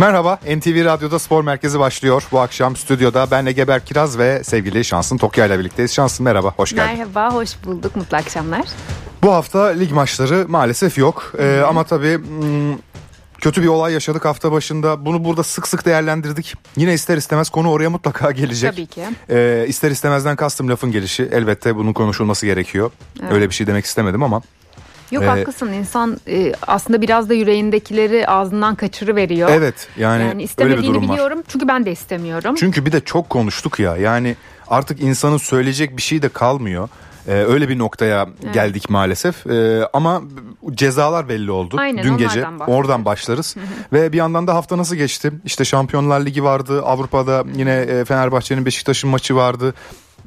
Merhaba, NTV Radyo'da Spor Merkezi başlıyor. Bu akşam stüdyoda ben Egeber Kiraz ve sevgili Şansın Tokya ile birlikteyiz. Şansın merhaba, hoş geldin. Merhaba, hoş bulduk. Mutlu akşamlar. Bu hafta lig maçları maalesef yok. Ee, ama tabii hmm, kötü bir olay yaşadık hafta başında. Bunu burada sık sık değerlendirdik. Yine ister istemez konu oraya mutlaka gelecek. Tabii ki. Ee, ister istemezden kastım lafın gelişi. Elbette bunun konuşulması gerekiyor. Evet. Öyle bir şey demek istemedim ama. Yok Ee, haklısın. İnsan e, aslında biraz da yüreğindekileri ağzından kaçırıveriyor. Evet yani, Yani öyle bir istemediğini durum var. biliyorum. Çünkü ben de istemiyorum. Çünkü bir de çok konuştuk ya. Yani artık insanın söyleyecek bir şey de kalmıyor. Ee, öyle bir noktaya geldik maalesef. Ee, ama cezalar belli oldu. Aynen, dün gece bahsederiz. oradan başlarız. Ve bir yandan da hafta nasıl geçti? İşte Şampiyonlar Ligi vardı. Avrupa'da yine e, Fenerbahçe'nin Beşiktaş'ın maçı vardı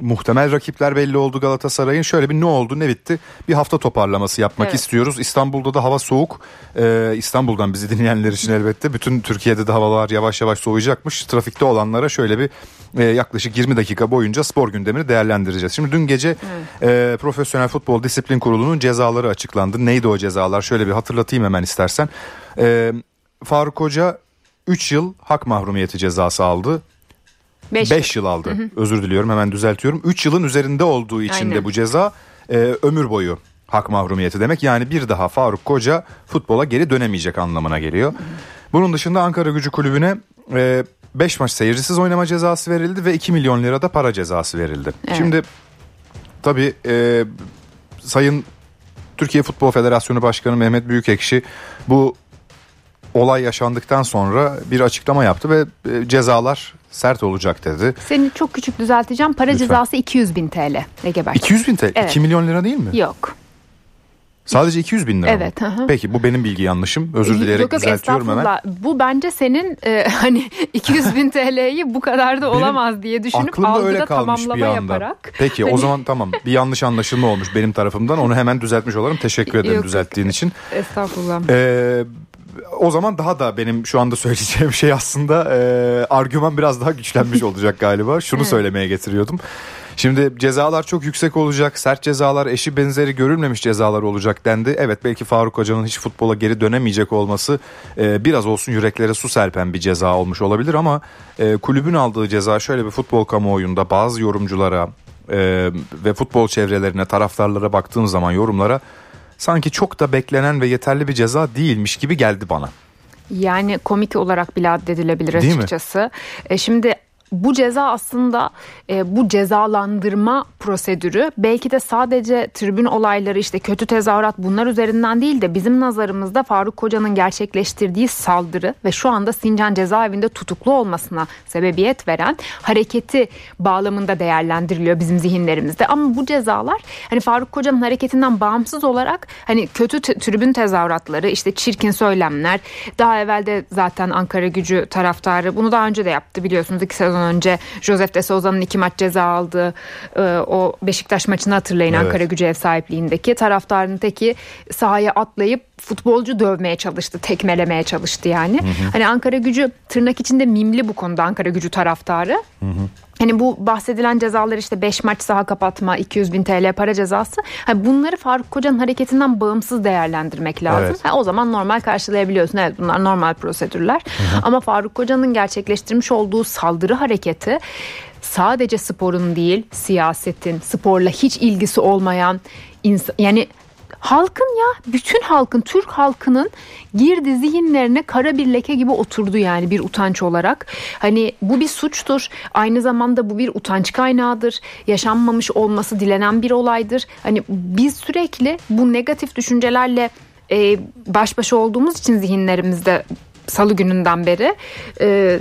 muhtemel rakipler belli oldu Galatasaray'ın şöyle bir ne oldu ne bitti bir hafta toparlaması yapmak Evet. istiyoruz İstanbul'da da hava soğuk Ee, İstanbul'dan bizi dinleyenler için elbette bütün Türkiye'de de havalar yavaş yavaş soğuyacakmış trafikte olanlara şöyle bir e, yaklaşık 20 dakika boyunca spor gündemini değerlendireceğiz. Şimdi dün gece e, Profesyonel Futbol Disiplin Kurulu'nun cezaları açıklandı. Neydi o cezalar? Şöyle bir hatırlatayım hemen istersen. E, Faruk Hoca 3 yıl hak mahrumiyeti cezası aldı. Beş 5 yıl aldı. Özür diliyorum hemen düzeltiyorum. 3 yılın üzerinde olduğu için de Aynen. bu ceza e, ömür boyu hak mahrumiyeti demek. Yani bir daha Faruk Koca futbola geri dönemeyecek anlamına geliyor. Bunun dışında Ankara Gücü Kulübü'ne 5 maç seyircisiz oynama cezası verildi ve 2 milyon lira da para cezası verildi. Evet. Şimdi tabii e, Sayın Türkiye Futbol Federasyonu Başkanı Mehmet Büyükekşi bu olay yaşandıktan sonra bir açıklama yaptı ve e, cezalar sert olacak dedi. Seni çok küçük düzelteceğim. Para Lütfen. cezası 200 bin TL. Egeber. 200 bin TL, Evet. 2 milyon lira değil mi? Yok. Sadece 200 bin lira mı? Evet, hı. Peki bu benim bilgi yanlışım. Özür dileyerek yok yok düzeltiyorum hemen. Bu bence senin e, hani 200 bin TL'yi bu kadar da Benim olamaz diye düşünüp Aklımda öyle algıda kalmış bir tamamlama anda. yaparak. Peki o Hani- zaman tamam bir yanlış anlaşılma olmuş benim tarafımdan. Onu hemen düzeltmiş olalım. Teşekkür ederim Yok, yok. düzelttiğin için. Estağfurullah. Ee, o zaman daha da benim şu anda söyleyeceğim şey aslında e, argüman biraz daha güçlenmiş olacak galiba. Şunu söylemeye getiriyordum. Şimdi cezalar çok yüksek olacak. Sert cezalar, eşi benzeri görülmemiş cezalar olacak dendi. Evet belki Faruk Hoca'nın hiç futbola geri dönemeyecek olması e, biraz olsun yüreklere su serpen bir ceza olmuş olabilir ama e, kulübün aldığı ceza şöyle bir futbol kamuoyunda bazı yorumculara e, ve futbol çevrelerine, taraftarlara baktığım zaman yorumlara sanki çok da beklenen ve yeterli bir ceza değilmiş gibi geldi bana. Yani komik olarak bile addedilebilir Değil mi? açıkçası. E, şimdi bu ceza aslında e, bu cezalandırma prosedürü belki de sadece tribün olayları işte kötü tezahürat bunlar üzerinden değil de bizim nazarımızda Faruk Koca'nın gerçekleştirdiği saldırı ve şu anda Sincan cezaevinde tutuklu olmasına sebebiyet veren hareketi bağlamında değerlendiriliyor bizim zihinlerimizde. Ama bu cezalar hani Faruk Koca'nın hareketinden bağımsız olarak hani kötü t- tribün tezahüratları işte çirkin söylemler daha evvel de zaten Ankara gücü taraftarı bunu daha önce de yaptı biliyorsunuz iki sezon önce Josef de Souza'nın iki maç ceza aldığı e, o Beşiktaş maçını hatırlayın Evet. Ankara gücü ev sahipliğindeki taraftarın teki sahaya atlayıp futbolcu dövmeye çalıştı tekmelemeye çalıştı yani. Hani Ankara gücü tırnak içinde mimli bu konuda Ankara gücü taraftarı. Hani bu bahsedilen cezalar işte 5 maç saha kapatma 200 bin TL para cezası. Hani bunları Faruk Koca'nın hareketinden bağımsız değerlendirmek lazım. Evet. Ha, o zaman normal karşılayabiliyorsun. Evet bunlar normal prosedürler. Ama Faruk Koca'nın gerçekleştirmiş olduğu saldırı hareketi sadece sporun değil siyasetin, sporla hiç ilgisi olmayan insan yani halkın ya bütün halkın Türk halkının girdi zihinlerine kara bir leke gibi oturdu yani bir utanç olarak. Hani bu bir suçtur. Aynı zamanda bu bir utanç kaynağıdır. Yaşanmamış olması dilenen bir olaydır. Hani biz sürekli bu negatif düşüncelerle e, baş başa olduğumuz için zihinlerimizde salı gününden beri e,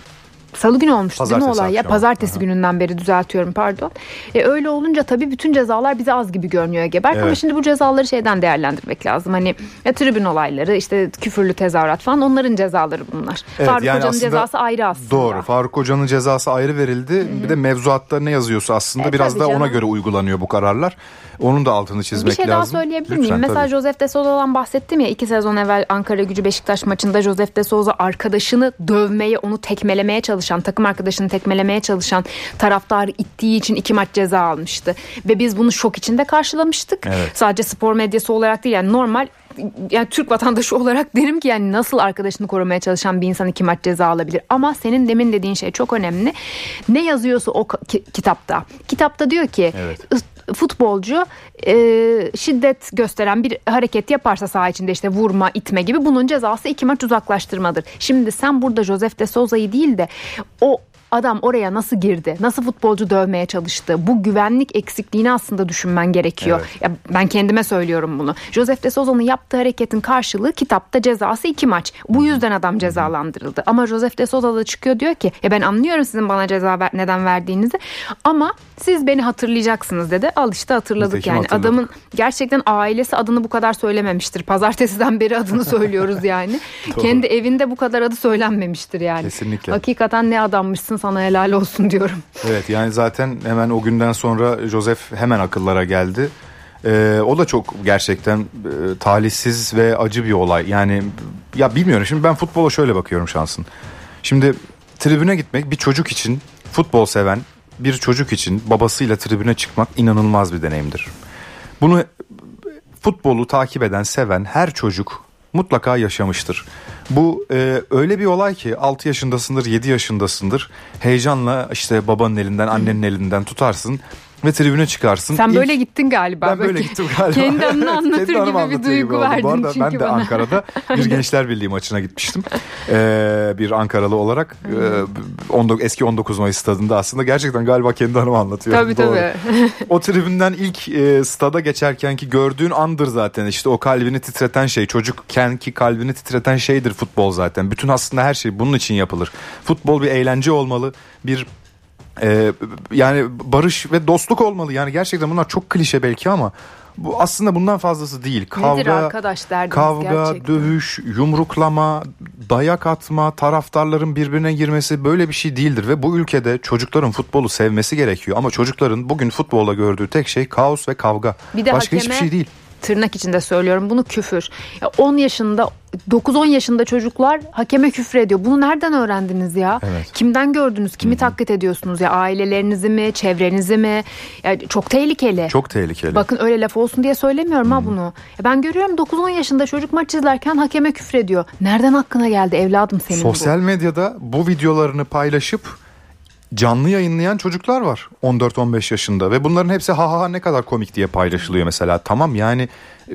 Salı günü olmuştu değil mi Pazartesi olay ya? Pazartesi Aha. gününden beri düzeltiyorum pardon. E, öyle olunca tabii bütün cezalar bize az gibi görünüyor Geberk ama Evet. şimdi bu cezaları şeyden değerlendirmek lazım. Hani ya, tribün olayları işte küfürlü tezahürat falan onların cezaları bunlar. Evet, Faruk yani Hoca'nın cezası ayrı aslında. Doğru. Faruk Hoca'nın cezası ayrı verildi. Bir de mevzuatta ne yazıyorsa aslında E, biraz da ona göre uygulanıyor bu kararlar. Onun da altını çizmek Bir şey lazım. daha söyleyebilir Lütfen, miyim? Mesela tabii. Josef de Souza'dan bahsettim ya iki sezon evvel Ankara gücü Beşiktaş maçında Josef de Souza arkadaşını dövmeye onu tekmelemeye çalışan takım arkadaşını tekmelemeye çalışan taraftarı ittiği için iki maç ceza almıştı. Ve biz bunu şok içinde karşılamıştık. Evet. Sadece spor medyası olarak değil yani normal yani Türk vatandaşı olarak derim ki yani nasıl arkadaşını korumaya çalışan bir insan iki maç ceza alabilir? Ama senin demin dediğin şey çok önemli. Ne yazıyorsa o ki- kitapta. Kitapta diyor ki Evet futbolcu e, şiddet gösteren bir hareket yaparsa saha içinde işte vurma, itme gibi bunun cezası iki maç uzaklaştırmadır. Şimdi sen burada Joseph de Souza'yı değil de o adam oraya nasıl girdi? Nasıl futbolcu dövmeye çalıştı? Bu güvenlik eksikliğini aslında düşünmen gerekiyor. Evet. Ya ben kendime söylüyorum bunu. Joseph de Souza'nın yaptığı hareketin karşılığı kitapta cezası iki maç. Bu yüzden adam cezalandırıldı. Ama Joseph de Souza da çıkıyor diyor ki ya ben anlıyorum sizin bana ceza ver, neden verdiğinizi ama siz beni hatırlayacaksınız dedi. Al işte hatırladık Nitekim yani. hatırladık. Adamın gerçekten ailesi adını bu kadar söylememiştir. Pazartesiden beri adını söylüyoruz yani. Kendi evinde bu kadar adı söylenmemiştir yani. Kesinlikle. Hakikaten ne adammışsın sana helal olsun diyorum. Evet yani zaten hemen o günden sonra Joseph hemen akıllara geldi. Ee, o da çok gerçekten e, talihsiz ve acı bir olay. Yani ya bilmiyorum şimdi ben futbola şöyle bakıyorum şansın. Şimdi tribüne gitmek bir çocuk için futbol seven bir çocuk için babasıyla tribüne çıkmak inanılmaz bir deneyimdir. Bunu futbolu takip eden, seven her çocuk mutlaka yaşamıştır. Bu e, öyle bir olay ki 6 yaşındasındır, 7 yaşındasındır. Heyecanla işte babanın elinden, annenin elinden tutarsın ve tribüne çıkarsın. Sen İlk- böyle gittin galiba. ben böyle gittim galiba. Kendi anını anlatır Kendi gibi bir anlatıyor duygu oldu. verdin Bu arada çünkü ben de bana. Ankara'da bir Gençler Birliği maçına gitmiştim. Ee, bir Ankaralı olarak ee, 19, eski 19 Mayıs stadında aslında gerçekten galiba kendi anımı anlatıyorum. Tabii Doğru. tabii. O tribünden ilk e, stada geçerken ki gördüğün andır zaten işte o kalbini titreten şey çocukken ki kalbini titreten şeydir futbol zaten. Bütün aslında her şey bunun için yapılır. Futbol bir eğlence olmalı bir e, yani barış ve dostluk olmalı yani gerçekten bunlar çok klişe belki ama bu aslında bundan fazlası değil. Kavga, Nedir arkadaş derdiniz Kavga, gerçekten? dövüş, yumruklama, dayak atma, taraftarların birbirine girmesi böyle bir şey değildir ve bu ülkede çocukların futbolu sevmesi gerekiyor ama çocukların bugün futbolda gördüğü tek şey kaos ve kavga. Bir de Başka hiçbir hakeme- şey değil. Tırnak içinde söylüyorum bunu küfür. Ya 10 yaşında 9-10 yaşında çocuklar hakeme küfür ediyor. Bunu nereden öğrendiniz ya? Evet. Kimden gördünüz? Kimi taklit ediyorsunuz ya? Ailelerinizi mi? Çevrenizi mi? Ya çok tehlikeli. Çok tehlikeli. Bakın öyle laf olsun diye söylemiyorum ha bunu. Ya ben görüyorum 9-10 yaşında çocuk maç izlerken hakeme küfür ediyor. Nereden aklına geldi evladım senin Sosyal bu? medyada bu videolarını paylaşıp canlı yayınlayan çocuklar var 14-15 yaşında ve bunların hepsi ha ha ha ne kadar komik diye paylaşılıyor mesela. Tamam yani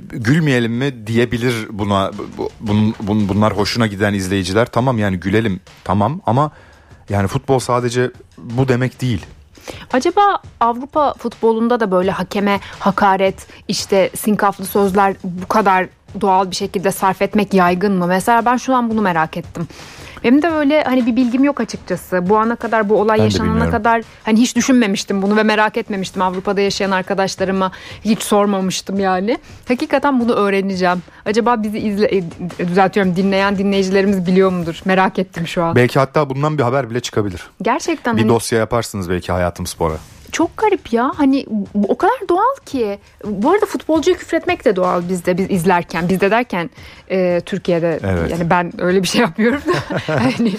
gülmeyelim mi diyebilir buna bu- bun- bun- bunlar hoşuna giden izleyiciler. Tamam yani gülelim tamam ama yani futbol sadece bu demek değil. Acaba Avrupa futbolunda da böyle hakeme hakaret, işte sinkaflı sözler bu kadar doğal bir şekilde sarf etmek yaygın mı? Mesela ben şu an bunu merak ettim. Benim de böyle hani bir bilgim yok açıkçası. Bu ana kadar bu olay Ben yaşanana kadar hani hiç düşünmemiştim bunu ve merak etmemiştim. Avrupa'da yaşayan arkadaşlarıma hiç sormamıştım yani. Hakikaten bunu öğreneceğim. Acaba bizi izle e, düzeltiyorum dinleyen dinleyicilerimiz biliyor mudur? Merak ettim şu an. Belki hatta bundan bir haber bile çıkabilir. Gerçekten Bir hani dosya yaparsınız belki Hayatım Spor'a. Çok garip ya. Hani o kadar doğal ki. Bu arada futbolcuya küfretmek de doğal bizde biz izlerken. Bizde derken e, Türkiye'de Evet. yani ben öyle bir şey yapmıyorum da. hani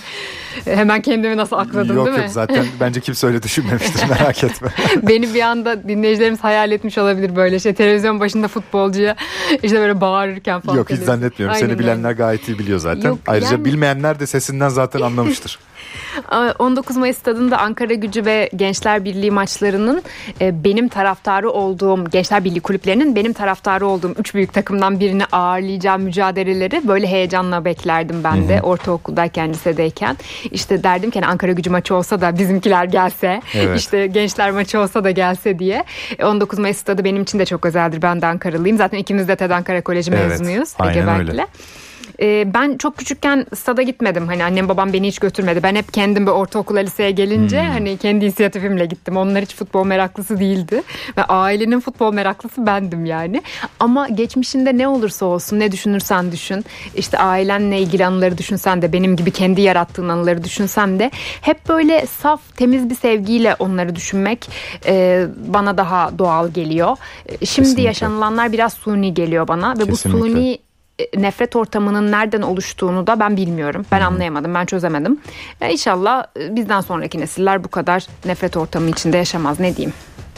hemen kendimi nasıl akladım yok değil yok mi? zaten bence kimse öyle düşünmemiştir merak etme. Beni bir anda dinleyicilerimiz hayal etmiş olabilir böyle şey. Televizyon başında futbolcuya işte böyle bağırırken falan. Yok hiç zannetmiyorum. Aynen Seni bilenler gayet iyi biliyor zaten. Yok, Ayrıca yani- bilmeyenler de sesinden zaten anlamıştır. 19 Mayıs stadında Ankara Gücü ve Gençler Birliği maçlarının e, benim taraftarı olduğum Gençler Birliği kulüplerinin benim taraftarı olduğum üç büyük takımdan birini ağırlayacağım mücadeleleri böyle heyecanla beklerdim ben de ortaokuldayken lisedeyken. İşte derdim ki hani Ankara Gücü maçı olsa da bizimkiler gelse Evet. işte gençler maçı olsa da gelse diye. E, 19 Mayıs stadı benim için de çok özeldir. Ben de Ankaralıyım. Zaten ikimiz de TED Ankara Koleji Evet, mezunuyuz. aynen Ege öyle. Ee, ben çok küçükken stada gitmedim. Hani annem babam beni hiç götürmedi. Ben hep kendim bir ortaokula liseye gelince Hmm. hani kendi inisiyatifimle gittim. Onlar hiç futbol meraklısı değildi. Ve ailenin futbol meraklısı bendim yani. Ama geçmişinde ne olursa olsun ne düşünürsen düşün. işte ailenle ilgili anıları düşünsen de benim gibi kendi yarattığın anıları düşünsem de hep böyle saf temiz bir sevgiyle onları düşünmek e, bana daha doğal geliyor. E, Şimdi Kesinlikle. yaşanılanlar biraz suni geliyor bana ve Kesinlikle. bu suni e, nefret ortamının nereden oluştuğunu da ben bilmiyorum. Ben anlayamadım, ben çözemedim. E, inşallah e, bizden sonraki nesiller bu kadar nefret ortamı içinde yaşamaz ne diyeyim.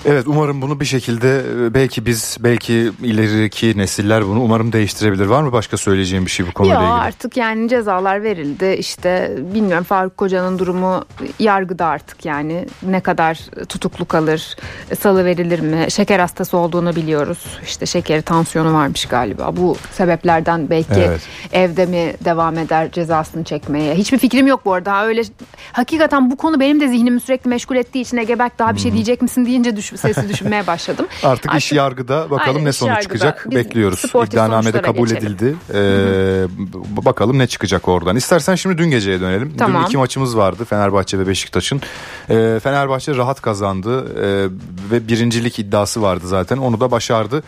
Evet umarım bunu bir şekilde e, belki biz belki ileriki nesiller bunu umarım değiştirebilir. Var mı başka söyleyeceğim bir şey bu konuyla Yok ilgili? artık yani cezalar verildi. İşte bilmiyorum Faruk Koca'nın durumu yargıda artık yani. Ne kadar tutuklu kalır salı verilir mi şeker hastası olduğunu biliyoruz. İşte şekeri tansiyonu varmış galiba. Bu sebeplerden belki Evet. evde mi devam eder cezasını çekmeye? Hiçbir fikrim yok bu arada. Öyle hakikaten bu konu benim de zihnimi sürekli meşgul ettiği için Ege Berk daha bir şey diyecek misin deyince sesi düşünmeye başladım. Artık, iş yargıda bakalım Aynen, ne sonuç yargıda. çıkacak Biz bekliyoruz. İddianamede kabul geçelim. edildi. Ee, bakalım ne çıkacak oradan. İstersen şimdi dün geceye dönelim. Tamam. Dün iki maçımız vardı Fenerbahçe ve Beşiktaş'ın. Ee, Fenerbahçe rahat kazandı ee, ve birincilik iddiası vardı zaten onu da başardı.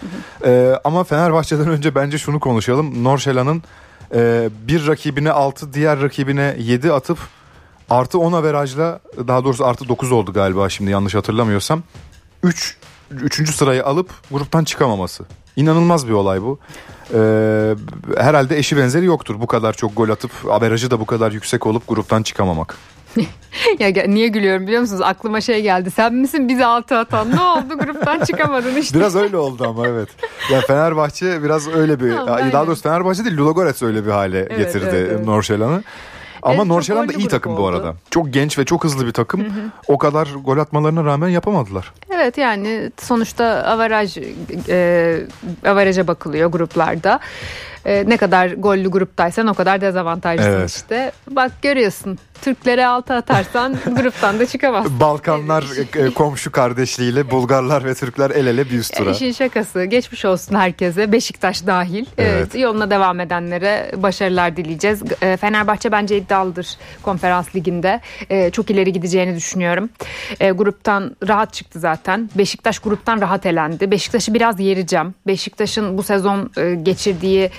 Ee, ama Fenerbahçe'den önce bence şunu konuşalım. Norşela'nın e, bir rakibine 6 diğer rakibine 7 atıp artı 10 averajla daha doğrusu artı 9 oldu galiba şimdi yanlış hatırlamıyorsam. 3 üçüncü sırayı alıp gruptan çıkamaması. İnanılmaz bir olay bu. Ee, herhalde eşi benzeri yoktur. Bu kadar çok gol atıp averajı da bu kadar yüksek olup gruptan çıkamamak. ya niye gülüyorum biliyor musunuz? Aklıma şey geldi. Sen misin bize altı atan? Ne oldu gruptan çıkamadın işte. Biraz öyle oldu ama evet. Ya Fenerbahçe biraz öyle bir Tamam, daha aynen. doğrusu Fenerbahçe değil Ludogorets öyle bir hale getirdi evet, evet. Norşelan'ı. Ama Norşelan da iyi takım bu oldu. arada. Çok genç ve çok hızlı bir takım. O kadar gol atmalarına rağmen yapamadılar. Evet yani sonuçta avaraj e, avaraja bakılıyor gruplarda. E, ne kadar gollü gruptaysan o kadar dezavantajlısın Evet. işte. Bak görüyorsun Türklere altı atarsan gruptan da çıkamazsın. Balkanlar e, komşu kardeşliğiyle Bulgarlar ve Türkler el ele bir üst tura. İşin şakası. Geçmiş olsun herkese. Beşiktaş dahil. Evet. Evet, yoluna devam edenlere başarılar dileyeceğiz. E, Fenerbahçe bence iddialıdır konferans liginde. E, çok ileri gideceğini düşünüyorum. E, gruptan rahat çıktı zaten. Beşiktaş gruptan rahat elendi. Beşiktaş'ı biraz yereceğim. Beşiktaş'ın bu sezon e, geçirdiği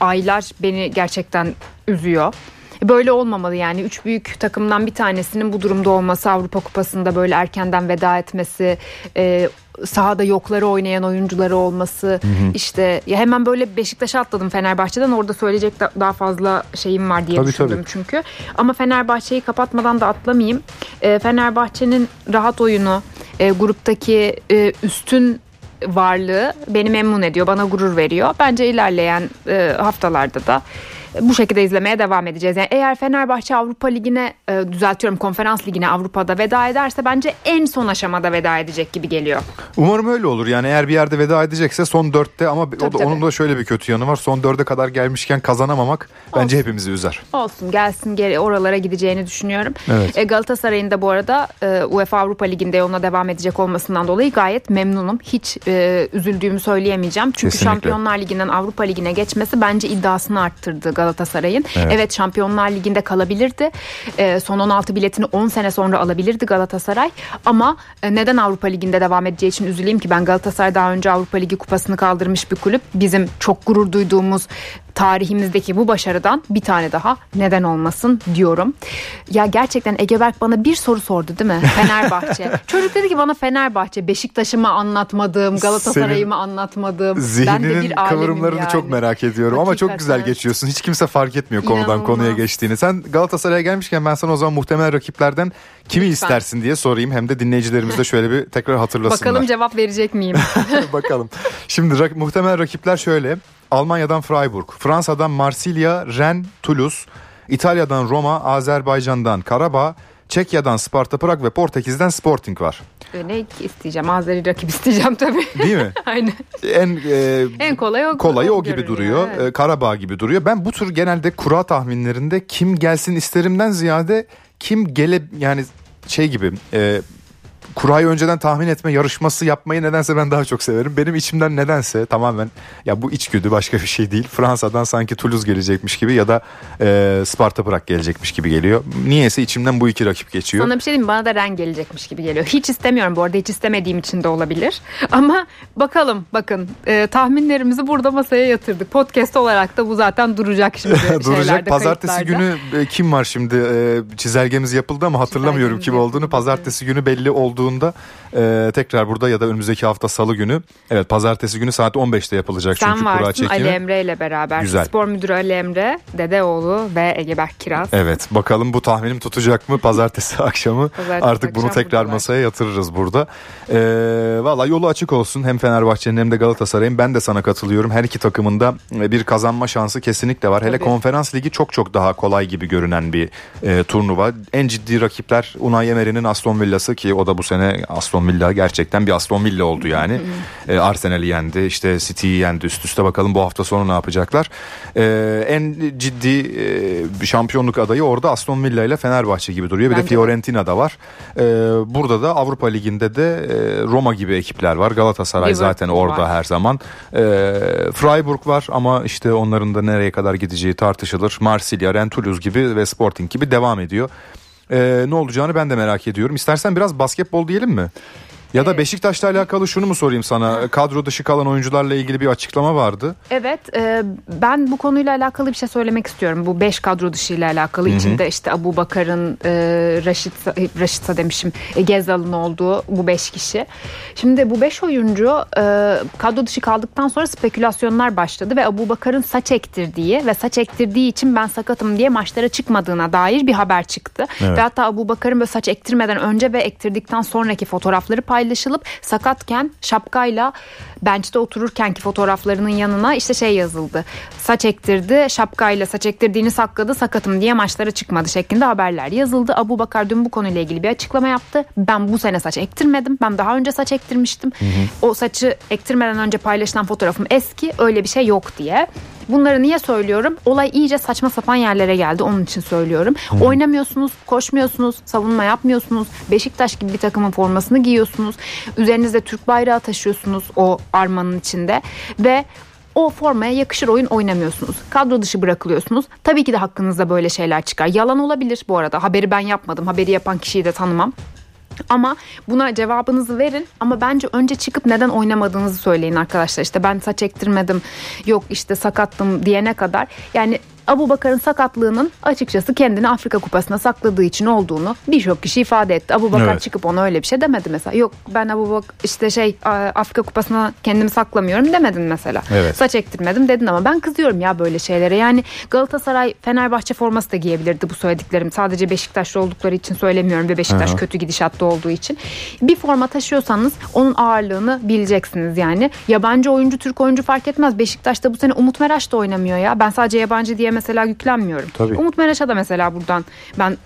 aylar beni gerçekten üzüyor. Böyle olmamalı yani. Üç büyük takımdan bir tanesinin bu durumda olması Avrupa Kupası'nda böyle erkenden veda etmesi e, sahada yokları oynayan oyuncuları olması. İşte ya hemen böyle Beşiktaş'a atladım Fenerbahçe'den. Orada söyleyecek da- daha fazla şeyim var diye Tabii, düşündüm tabii. çünkü. Ama Fenerbahçe'yi kapatmadan da atlamayayım. E, Fenerbahçe'nin rahat oyunu e, gruptaki e, üstün varlığı beni memnun ediyor bana gurur veriyor. Bence ilerleyen e, haftalarda da bu şekilde izlemeye devam edeceğiz. Yani eğer Fenerbahçe Avrupa Ligi'ne e, düzeltiyorum konferans ligine Avrupa'da veda ederse bence en son aşamada veda edecek gibi geliyor. Umarım öyle olur. Yani eğer bir yerde veda edecekse son dörtte ama o da, tabii. onun da şöyle bir kötü yanı var. Son dörde kadar gelmişken kazanamamak bence hepimizi üzer. Olsun gelsin geri oralara gideceğini düşünüyorum. Evet. E, Galatasaray'ın da bu arada e, UEFA Avrupa Ligi'nde yoluna devam edecek olmasından dolayı gayet memnunum. Hiç e, üzüldüğümü söyleyemeyeceğim. Çünkü Kesinlikle. Şampiyonlar Ligi'nden Avrupa Ligi'ne geçmesi bence iddiasını arttırdı Galatasaray'ın. Evet. Evet, Şampiyonlar Ligi'nde kalabilirdi. E, son 16 biletini 10 sene sonra alabilirdi Galatasaray. Ama e, neden Avrupa Ligi'nde devam edeceği için üzüleyim ki ben Galatasaray daha önce Avrupa Ligi kupasını kaldırmış bir kulüp. Bizim çok gurur duyduğumuz tarihimizdeki bu başarıdan bir tane daha neden olmasın diyorum. Ya gerçekten Ege Berk bana bir soru sordu değil mi? Fenerbahçe. Çocuk dedi ki bana Fenerbahçe, Beşiktaş'ı mı anlatmadığım, Galatasaray'ı Senin mı anlatmadığım. ben de Zihninin bir alemim kıvrımlarını yani. çok merak ediyorum ama çok Hakikaten. güzel geçiyorsun. Hiç kimse fark etmiyor konudan İnanılmaz. konuya geçtiğini. Sen Galatasaray'a gelmişken ben sana o zaman muhtemel rakiplerden kimi Lütfen. istersin diye sorayım. Hem de dinleyicilerimiz de şöyle bir tekrar hatırlasınlar. Bakalım cevap verecek miyim? Bakalım. Şimdi rak- muhtemel rakipler şöyle. Almanya'dan Freiburg, Fransa'dan Marsilya, Rennes, Toulouse, İtalya'dan Roma, Azerbaycan'dan Karabağ, Çekya'dan Sparta Prag ve Portekiz'den Sporting var. ne isteyeceğim? Azeri rakip isteyeceğim tabii. Değil mi? Aynen. En e, En kolay o. kolayı o gibi duruyor. evet. E, Karabağ gibi duruyor. Ben bu tür genelde kura tahminlerinde kim gelsin isterimden ziyade kim gele yani şey gibi e, kurayı önceden tahmin etme yarışması yapmayı nedense ben daha çok severim. Benim içimden nedense tamamen ya bu içgüdü başka bir şey değil. Fransa'dan sanki Toulouse gelecekmiş gibi ya da e, Sparta Prag gelecekmiş gibi geliyor. Niyeyse içimden bu iki rakip geçiyor. Sana bir şey diyeyim mi? Bana da Ren gelecekmiş gibi geliyor. Hiç istemiyorum bu arada. Hiç istemediğim için de olabilir. Ama bakalım bakın e, tahminlerimizi burada masaya yatırdık. Podcast olarak da bu zaten duracak şimdi. Duracak. Pazartesi kayıtlarda. günü e, kim var şimdi? E, çizelgemiz yapıldı ama hatırlamıyorum kim olduğunu. Pazartesi günü belli olduğu olduğunda e, tekrar burada ya da önümüzdeki hafta salı günü evet pazartesi günü saat 15'te yapılacak Sen çünkü kura varsın çekimi. Ali Emre ile beraber. Güzel. Spor müdürü Ali Emre, Dedeoğlu ve Egeberk Kiraz. Evet bakalım bu tahminim tutacak mı pazartesi akşamı Pazartesi artık bunu akşam tekrar buradalar. masaya yatırırız burada. Ee, Valla yolu açık olsun hem Fenerbahçe'nin hem de Galatasaray'ın ben de sana katılıyorum. Her iki takımında bir kazanma şansı kesinlikle var. Hele Tabii. konferans ligi çok çok daha kolay gibi görünen bir e, turnuva. En ciddi rakipler Unai Emery'nin Aston Villa'sı ki o da bu sene Aston Villa gerçekten bir Aston Villa oldu yani. e, Arsenal'i yendi işte City'yi yendi üst üste bakalım bu hafta sonu ne yapacaklar. E, en ciddi e, şampiyonluk adayı orada Aston Villa ile Fenerbahçe gibi duruyor. Bir de Bence de. Fiorentina da var. E, burada da Avrupa Ligi'nde de e, Roma gibi ekipler var. Galatasaray Liverpool zaten orada var. her zaman. E, Freiburg var ama işte onların da nereye kadar gideceği tartışılır. Marsilya, Ren Toulouse gibi ve Sporting gibi devam ediyor. E, ne olacağını ben de merak ediyorum. İstersen biraz basketbol diyelim mi? Ya da Beşiktaş'la alakalı şunu mu sorayım sana? Kadro dışı kalan oyuncularla ilgili bir açıklama vardı. Evet e, ben bu konuyla alakalı bir şey söylemek istiyorum. Bu 5 kadro dışı ile alakalı. içinde işte Abu Bakar'ın e, Raşit, Raşit'a demişim e, Gezal'ın olduğu bu 5 kişi. Şimdi bu 5 oyuncu e, kadro dışı kaldıktan sonra spekülasyonlar başladı ve Abu Bakar'ın saç ektirdiği ve saç ektirdiği için ben sakatım diye maçlara çıkmadığına dair bir haber çıktı. Evet. Ve hatta Abu Bakar'ın böyle saç ektirmeden önce ve ektirdikten sonraki fotoğrafları paylaşılıp sakatken şapkayla bench'te otururkenki fotoğraflarının yanına işte şey yazıldı. Saç ektirdi, şapkayla saç ektirdiğini sakladı, sakatım diye maçlara çıkmadı şeklinde haberler yazıldı. Abu Bakar dün bu konuyla ilgili bir açıklama yaptı. Ben bu sene saç ektirmedim. Ben daha önce saç ektirmiştim. O saçı ektirmeden önce paylaşılan fotoğrafım eski. Öyle bir şey yok diye. Bunları niye söylüyorum? Olay iyice saçma sapan yerlere geldi. Onun için söylüyorum. Oynamıyorsunuz, koşmuyorsunuz, savunma yapmıyorsunuz. Beşiktaş gibi bir takımın formasını giyiyorsunuz. Üzerinizde Türk bayrağı taşıyorsunuz o armanın içinde ve o formaya yakışır oyun oynamıyorsunuz. Kadro dışı bırakılıyorsunuz. Tabii ki de hakkınızda böyle şeyler çıkar. Yalan olabilir bu arada. Haberi ben yapmadım. Haberi yapan kişiyi de tanımam. Ama buna cevabınızı verin ama bence önce çıkıp neden oynamadığınızı söyleyin arkadaşlar. İşte ben saç ektirmedim yok işte sakattım diyene kadar. Yani Abu Bakar'ın sakatlığının açıkçası kendini Afrika Kupası'na sakladığı için olduğunu birçok kişi ifade etti. Abu Bakar Evet. çıkıp ona öyle bir şey demedi mesela. Yok ben Abu Bak işte şey Afrika Kupası'na kendimi saklamıyorum demedin mesela. Evet. Saç ektirmedim dedin ama ben kızıyorum ya böyle şeylere. Yani Galatasaray Fenerbahçe forması da giyebilirdi bu söylediklerim. Sadece Beşiktaşlı oldukları için söylemiyorum ve Beşiktaş Aha. kötü gidişatta olduğu için. Bir forma taşıyorsanız onun ağırlığını bileceksiniz yani. Yabancı oyuncu Türk oyuncu fark etmez. Beşiktaş'ta bu sene Umut Meraş da oynamıyor ya. Ben sadece yabancı diye mesela yüklenmiyorum. Tabii. Umut Meraş'a da mesela buradan ben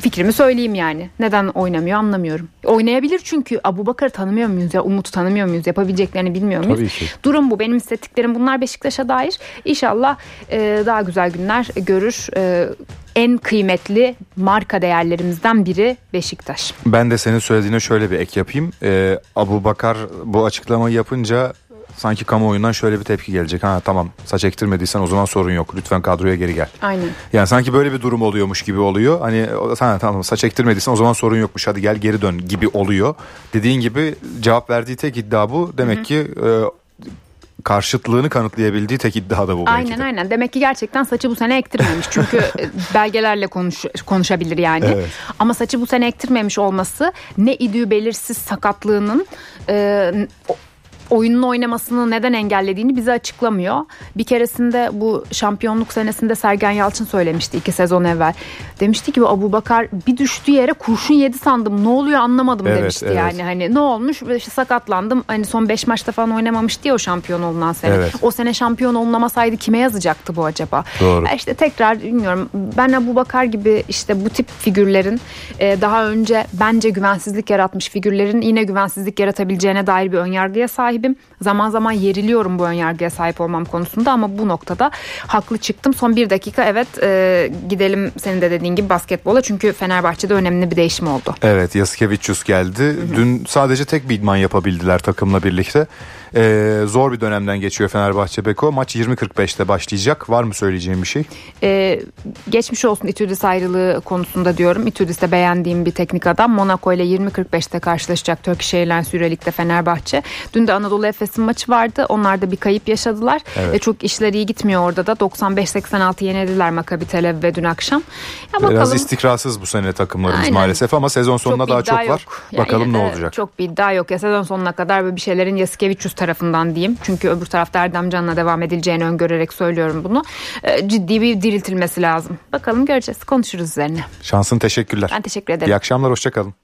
fikrimi söyleyeyim yani. Neden oynamıyor anlamıyorum. Oynayabilir çünkü Abu Bakar'ı tanımıyor muyuz ya? Umut'u tanımıyor muyuz? Yapabileceklerini bilmiyor muyuz? Tabii ki. Durum bu. Benim hissettiklerim bunlar Beşiktaş'a dair. İnşallah e, daha güzel günler görür. E, en kıymetli marka değerlerimizden biri Beşiktaş. Ben de senin söylediğine şöyle bir ek yapayım. Ee, Abu Bakar bu açıklamayı yapınca sanki kamuoyundan şöyle bir tepki gelecek. Ha tamam saç ektirmediysen o zaman sorun yok. Lütfen kadroya geri gel. Aynen. Yani sanki böyle bir durum oluyormuş gibi oluyor. Hani ha, tamam saç ektirmediysen o zaman sorun yokmuş hadi gel geri dön gibi oluyor. Dediğin gibi cevap verdiği tek iddia bu. Demek ki e, karşıtlığını kanıtlayabildiği tek iddia da bu belki Aynen de. aynen. Demek ki gerçekten saçı bu sene ektirmemiş. Çünkü e, belgelerle konuş, konuşabilir yani. Evet. Ama saçı bu sene ektirmemiş olması ne idüğü belirsiz sakatlığının e, o- oyununu oynamasını neden engellediğini bize açıklamıyor. Bir keresinde bu şampiyonluk senesinde Sergen Yalçın söylemişti iki sezon evvel. Demişti ki bu Abu Bakar bir düştüğü yere kurşun yedi sandım. Ne oluyor anlamadım Evet, demişti evet. yani. Hani ne olmuş? İşte sakatlandım. Hani son 5 maçta falan oynamamıştı ya o şampiyon olunan sene. Evet. O sene şampiyon olunamasaydı kime yazacaktı bu acaba? Doğru. İşte tekrar bilmiyorum. Ben Abu Bakar gibi işte bu tip figürlerin e, daha önce bence güvensizlik yaratmış figürlerin yine güvensizlik yaratabileceğine dair bir önyargıya sahibim. Zaman zaman yeriliyorum bu önyargıya sahip olmam konusunda ama bu noktada haklı çıktım. Son bir dakika evet e, gidelim senin de dediğin gibi basketbola çünkü Fenerbahçe'de önemli bir değişim oldu. Evet Yasikevicius geldi. Dün sadece tek bir idman yapabildiler takımla birlikte. Ee, zor bir dönemden geçiyor Fenerbahçe Beko. Maç 20.45'te başlayacak. Var mı söyleyeceğim bir şey? Ee, geçmiş olsun İtudis ayrılığı konusunda diyorum. İtudis de beğendiğim bir teknik adam. Monaco ile 20.45'te karşılaşacak Turkish Airlines Euroleague'de Fenerbahçe. Dün de Anadolu Efes'in maçı vardı. Onlar da bir kayıp yaşadılar. Evet. E, çok işler iyi gitmiyor orada da. 95-86 yenildiler Maccabi Tel Aviv ve dün akşam. Ya bakalım. Biraz istikrarsız bu sene takımlarımız Aynen. maalesef ama sezon sonuna çok daha çok var. Yani bakalım ne olacak. Çok bir iddia yok. Ya sezon sonuna kadar böyle bir şeylerin Yasikevicius tarafından diyeyim. Çünkü öbür tarafta Erdem Can'la devam edileceğini öngörerek söylüyorum bunu. E, ciddi bir diriltilmesi lazım. Bakalım göreceğiz. Konuşuruz üzerine. Şansın teşekkürler. Ben teşekkür ederim. İyi akşamlar. Hoşçakalın.